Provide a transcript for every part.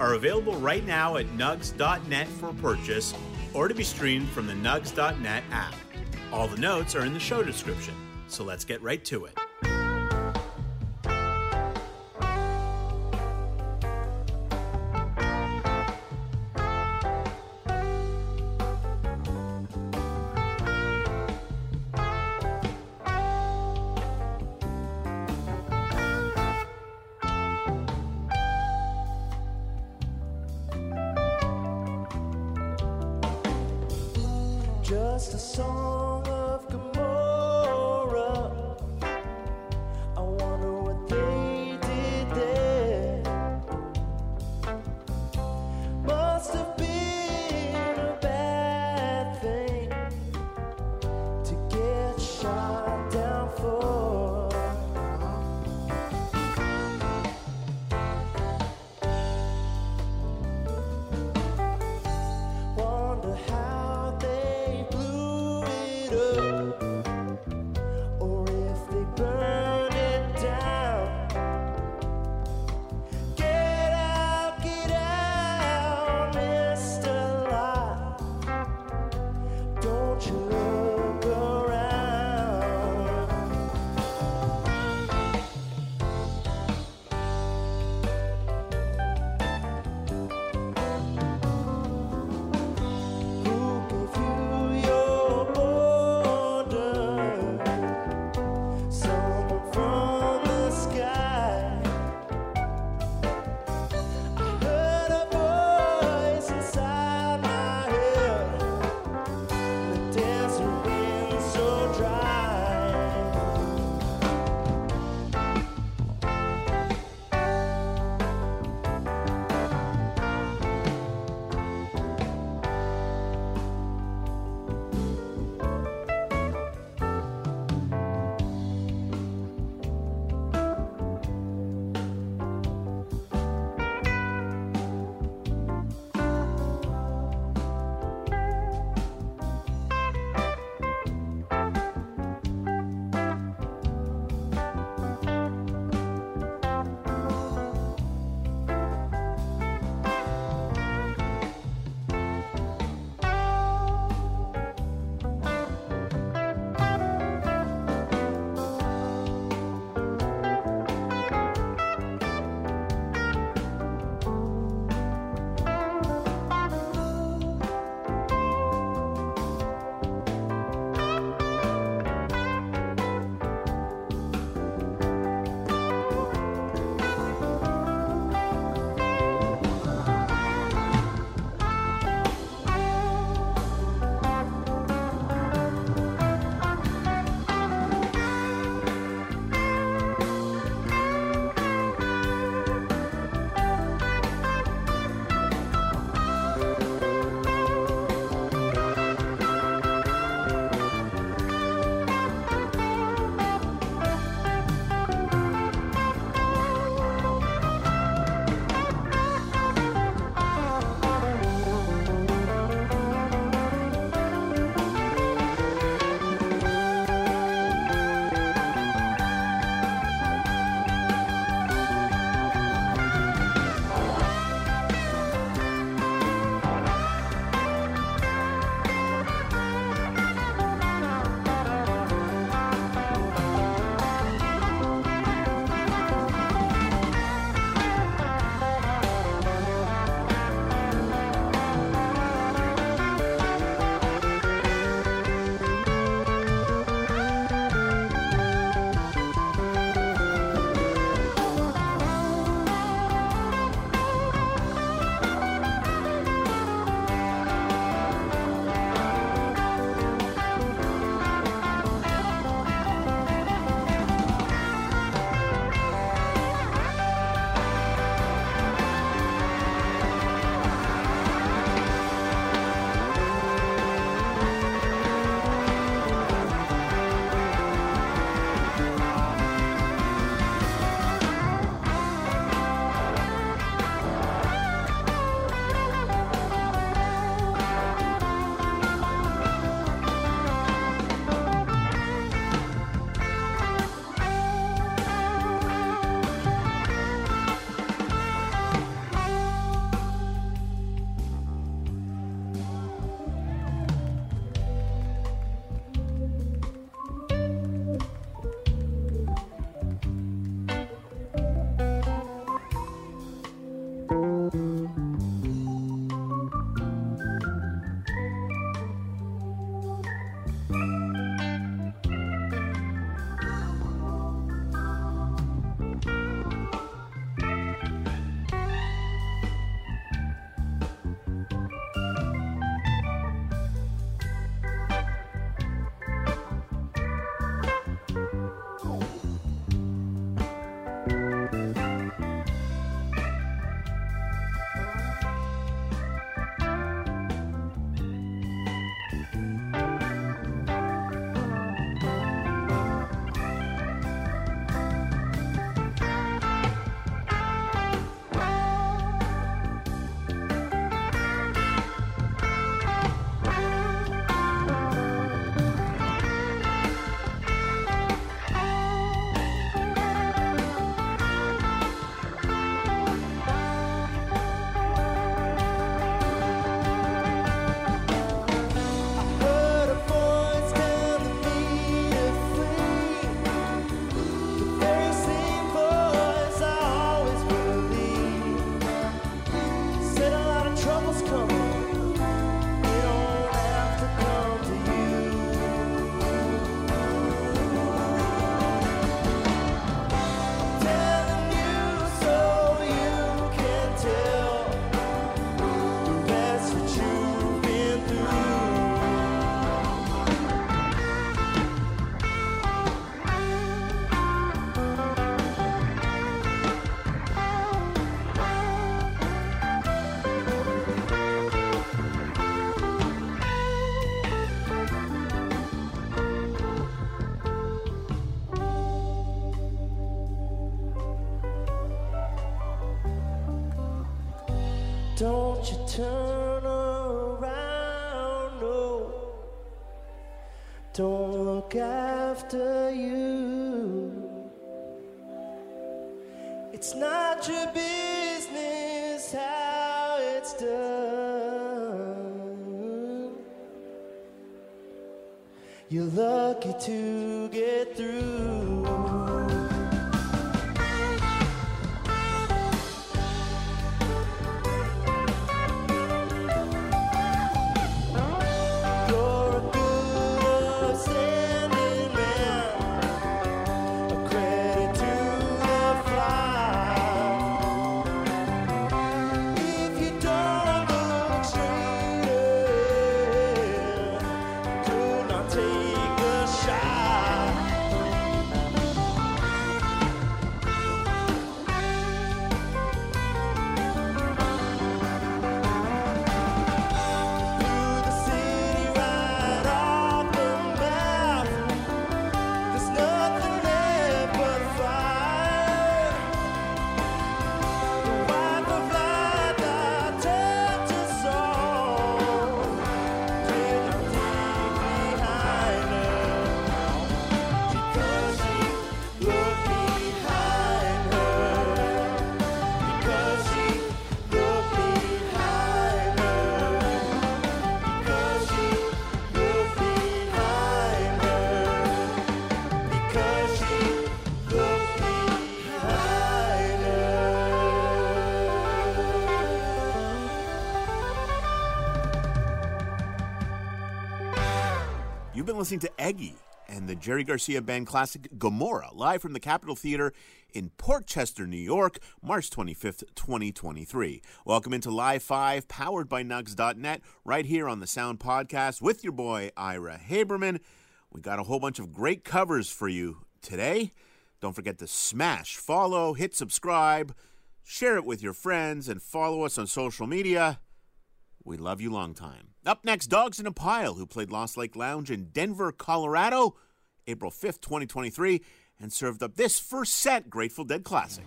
are available right now at nugs.net for purchase or to be streamed from the nugs.net app. All the notes are in the show description, so let's get right to it. Don't you turn around, no. Don't look after you. It's not your business how it's done. You're lucky to get through. Been listening to Eggy and the Jerry Garcia Band classic Gomorrah, live from the Capitol Theater in Port Chester, New York, March 25th, 2023. Welcome into Live 5, powered by Nugs.net, right here on the Sound Podcast with your boy, Ira Haberman. We got a whole bunch of great covers for you today. Don't forget to smash, follow, hit subscribe, share it with your friends, and follow us on social media. We love you long time. Up next, Dogs in a Pile, who played Lost Lake Lounge in Denver, Colorado, April 5th, 2023, and served up this first set Grateful Dead classic.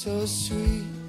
So sweet?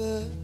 whisper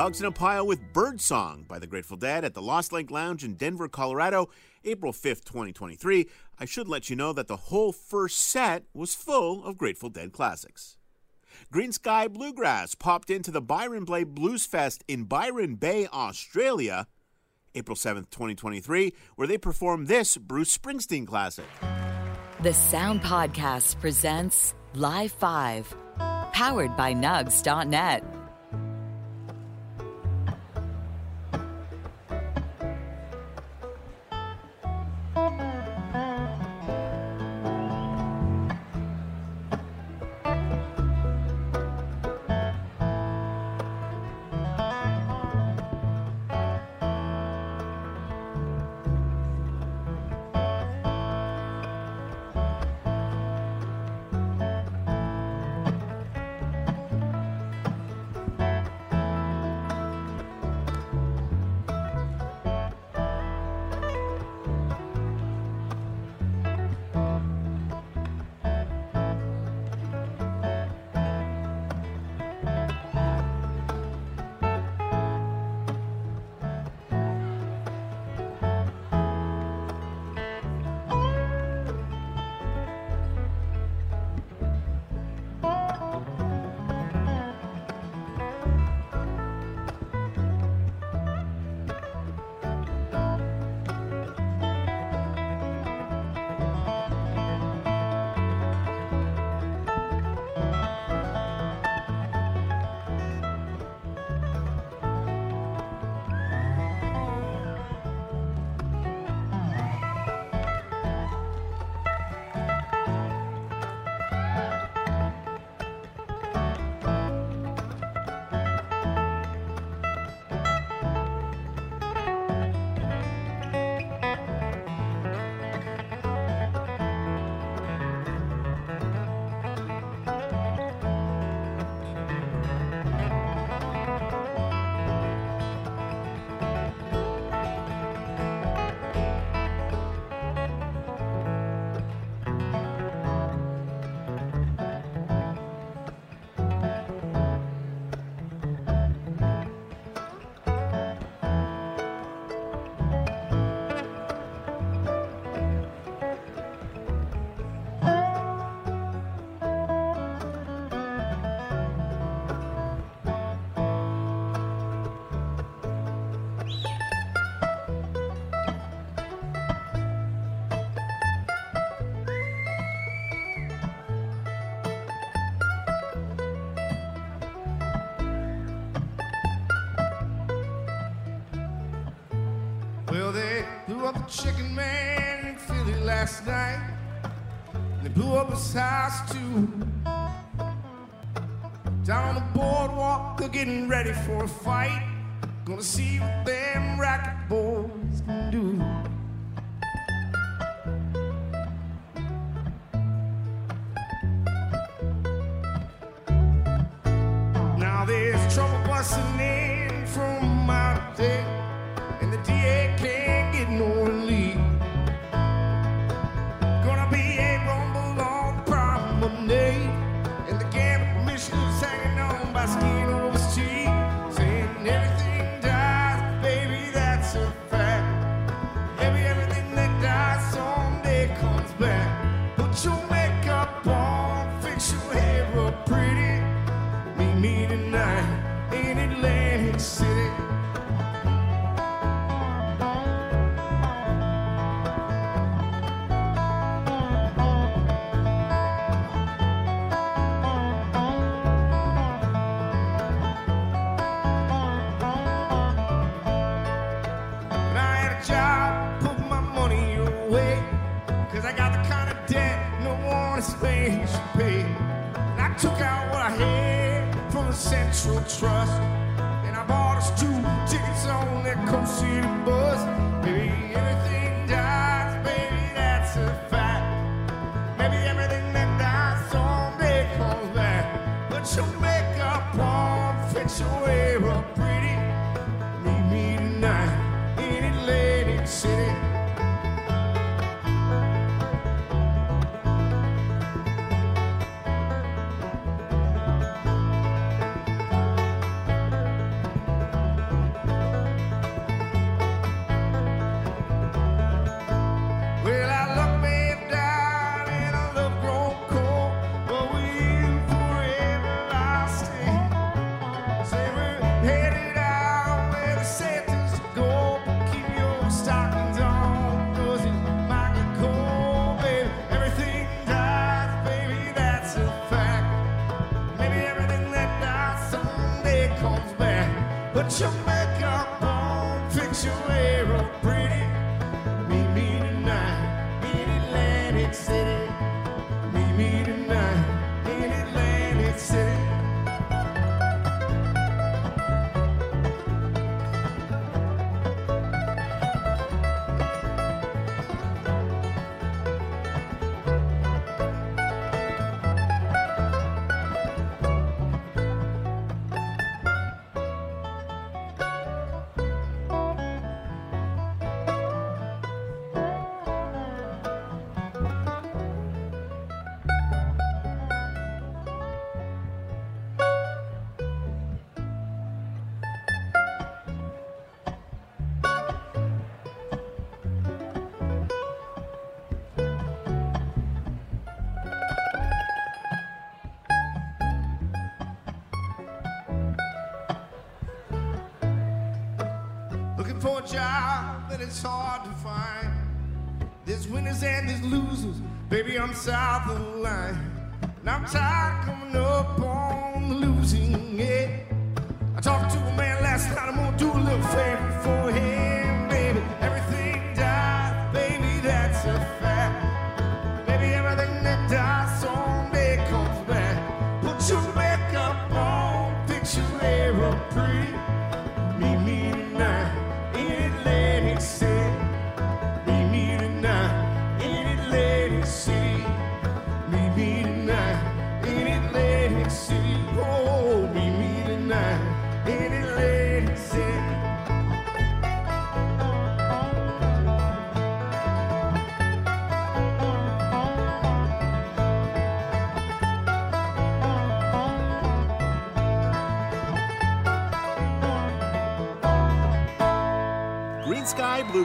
Dogs in a Pile with Birdsong by the Grateful Dead at the Lost Lake Lounge in Denver, Colorado, April 5th, 2023. I should let you know that the whole first set was full of Grateful Dead classics. Greensky Bluegrass popped into the Byron Bay Blues Fest in Byron Bay, Australia, April 7th, 2023, where they performed this Bruce Springsteen classic. The Sound Podcast presents Live 5, powered by Nugs.net. up the chicken man in Philly last night. And They blew up his house too. Down the boardwalk, they're getting ready for a fight. Gonna see what them promenade, for a job that it's hard to find. There's winners and there's losers. Baby, I'm south of the line. And I'm tired coming up on losing end. I talked to a man last night. I'm gonna do a little favor for him,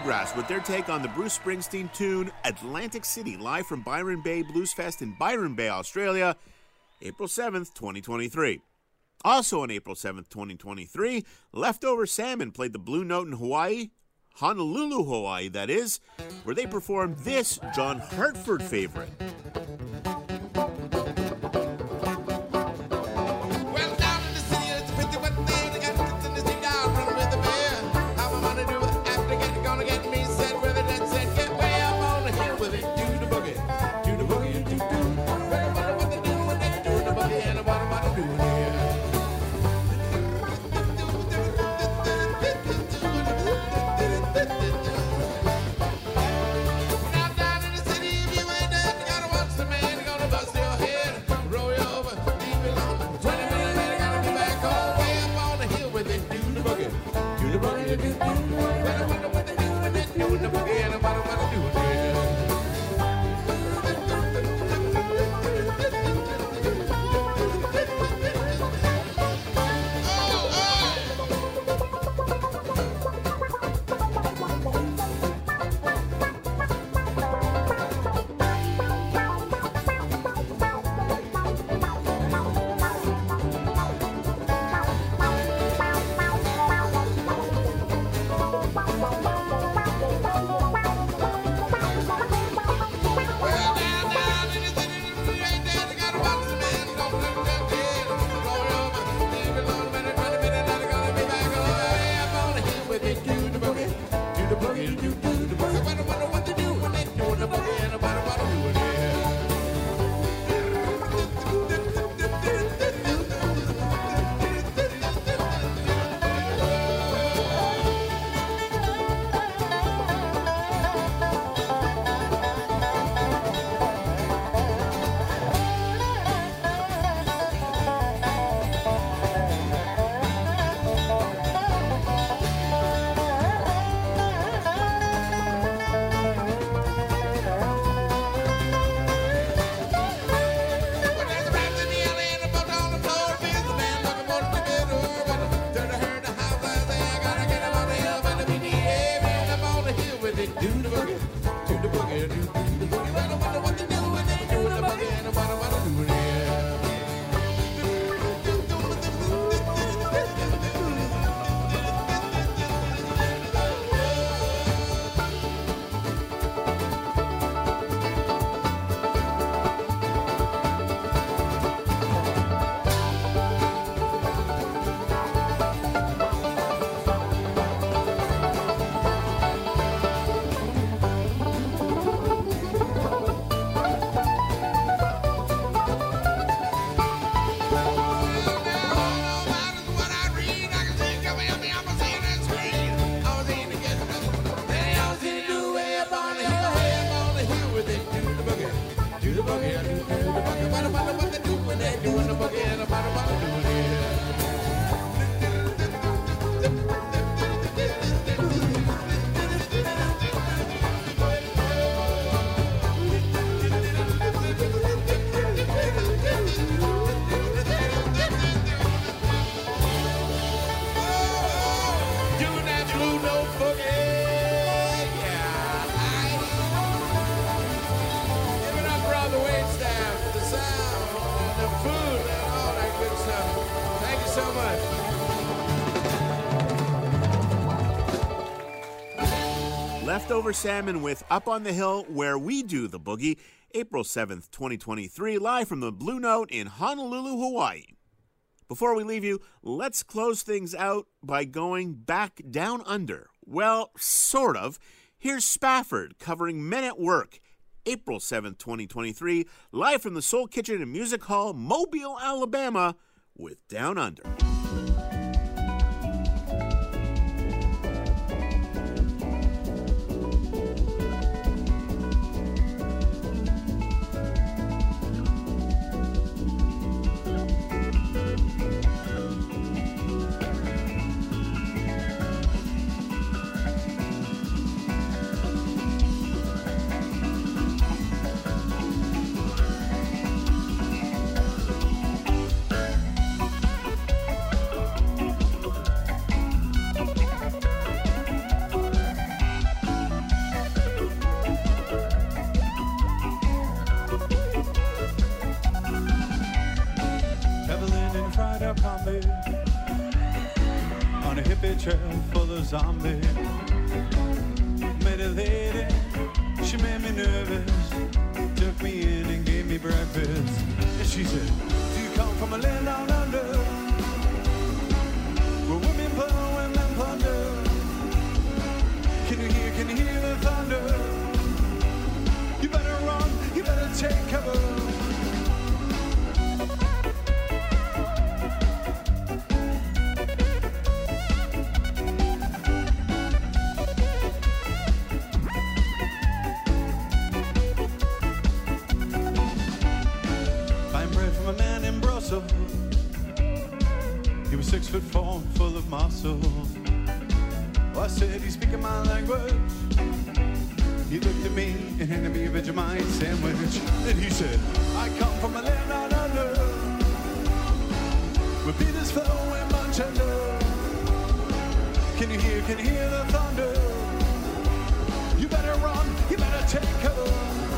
Bluegrass with their take on the Bruce Springsteen tune Atlantic City, live from Byron Bay Blues Fest in Byron Bay, Australia, April 7th, 2023. Also on April 7th, 2023, Leftover Salmon played the Blue Note in Hawaii, Honolulu, Hawaii, that is, where they performed this John Hartford favorite. do the boogie do. Leftover Salmon with Up on the Hill, where we do the boogie, April 7th, 2023, live from the Blue Note in Honolulu, Hawaii. Before we leave you, let's close things out by going back down under. Well, sort of. Here's Spafford covering Men at Work, April 7th, 2023, live from the Soul Kitchen and Music Hall, Mobile, Alabama, with Down Under. I said, he's speaking my language. He looked at me and handed me a Vegemite sandwich. Then he said, I come from a land down under. And. Can you hear, can you hear the thunder? You better run, you better take cover.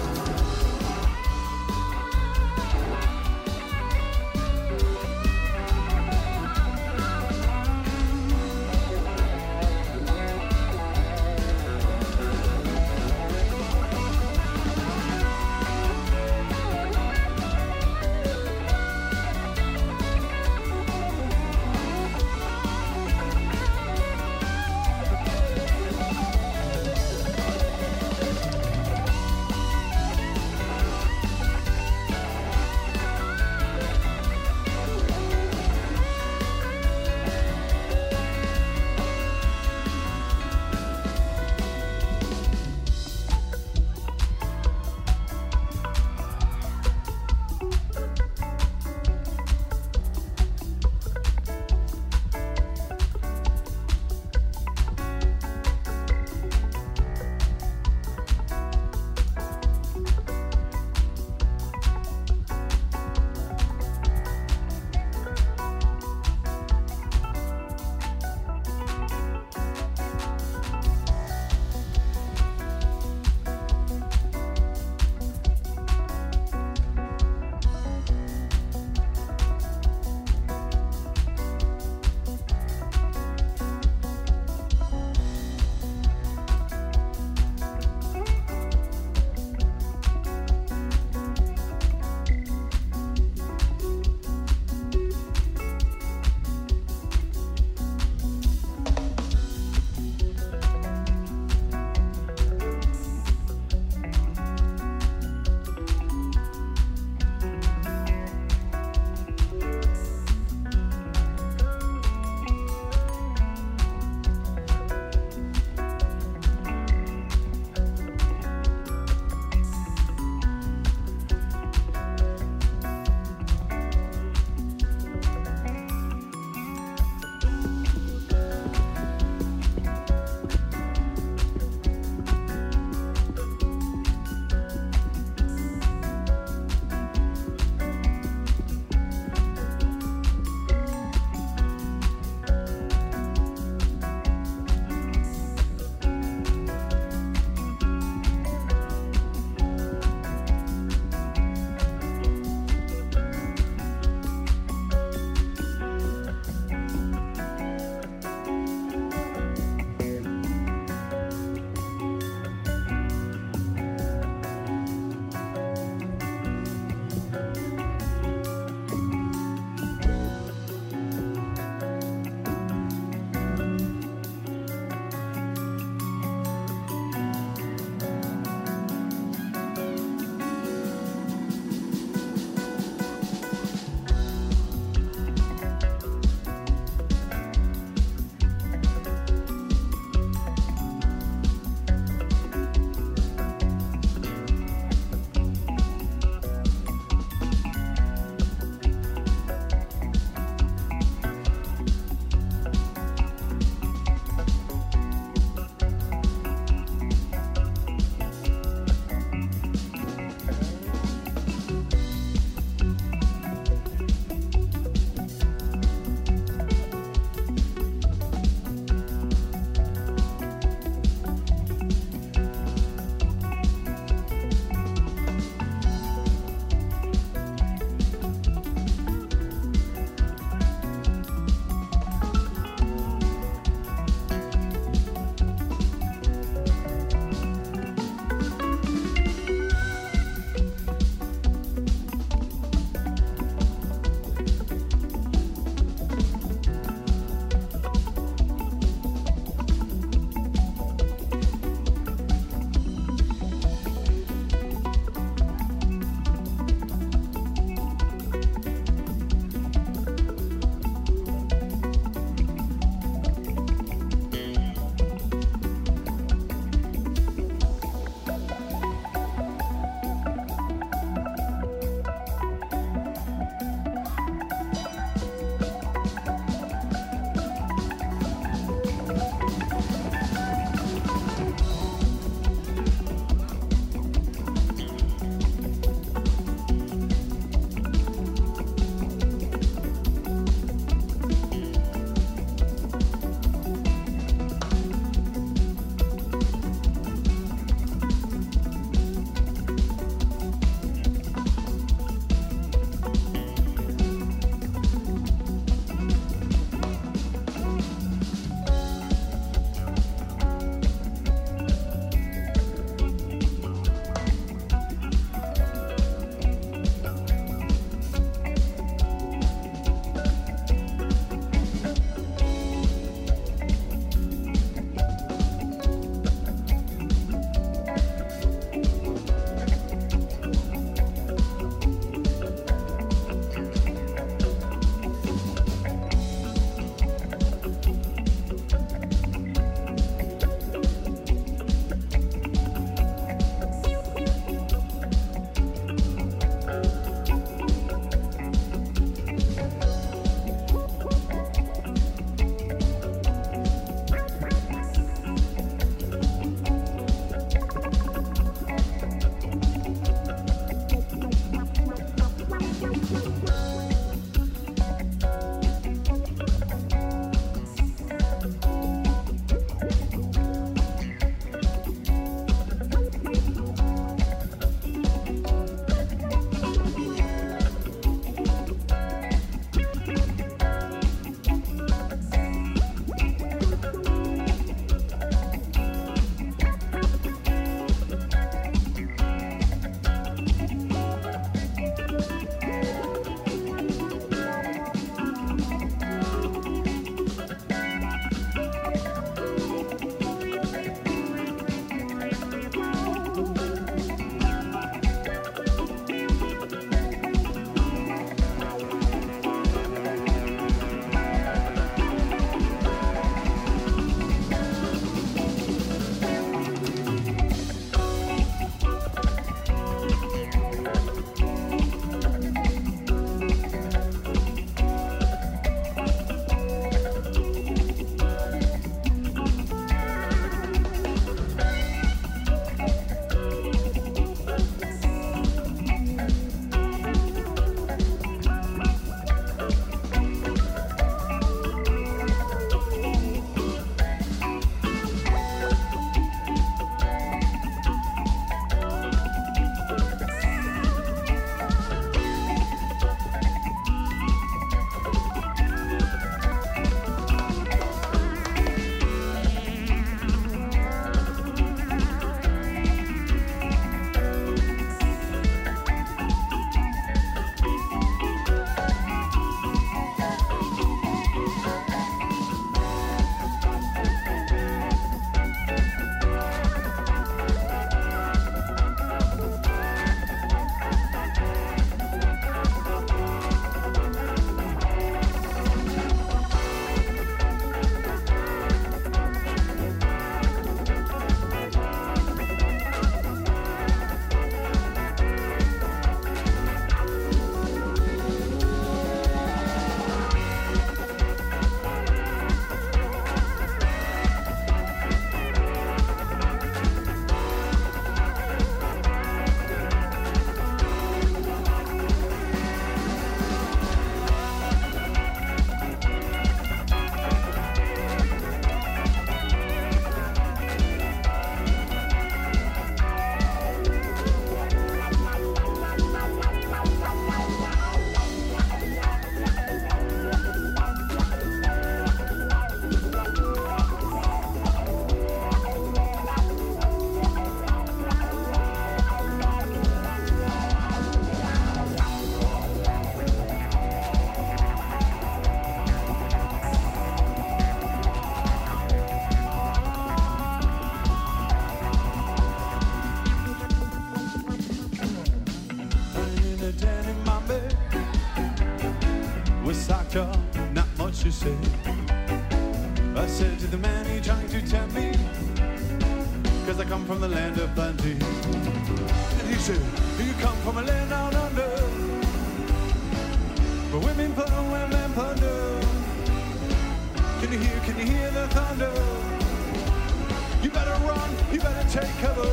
Take cover.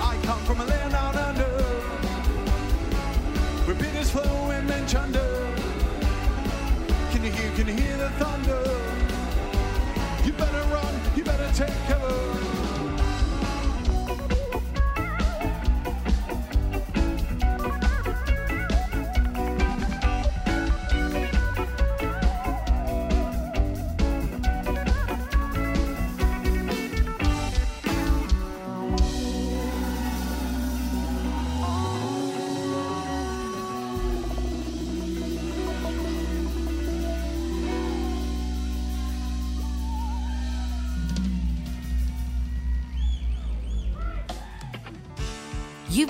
I come from a land down under, where bitters flow and men chunder. Can you hear, can you hear the thunder? You better run, you better take cover.